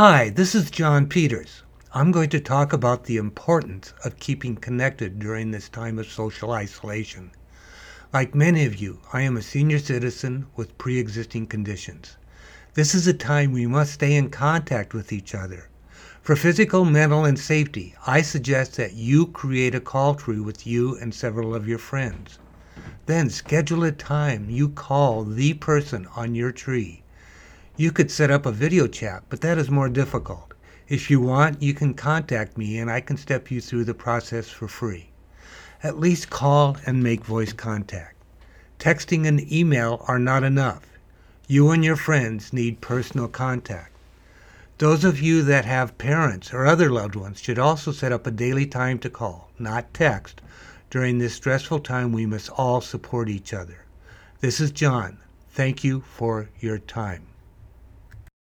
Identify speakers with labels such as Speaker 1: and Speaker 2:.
Speaker 1: Hi, this is John Peters. I'm going to talk about the importance of keeping connected during this time of social isolation. Like many of you, I am a senior citizen with pre existing conditions. This is a time we must stay in contact with each other. For physical, mental, and safety, I suggest that you create a call tree with you and several of your friends. Then schedule a time you call the person on your tree. You could set up a video chat, but that is more difficult. If you want, you can contact me and I can step you through the process for free. At least call and make voice contact. Texting and email are not enough. You and your friends need personal contact. Those of you that have parents or other loved ones should also set up a daily time to call, not text, during this stressful time, we must all support each other. This is John. Thank you for your time.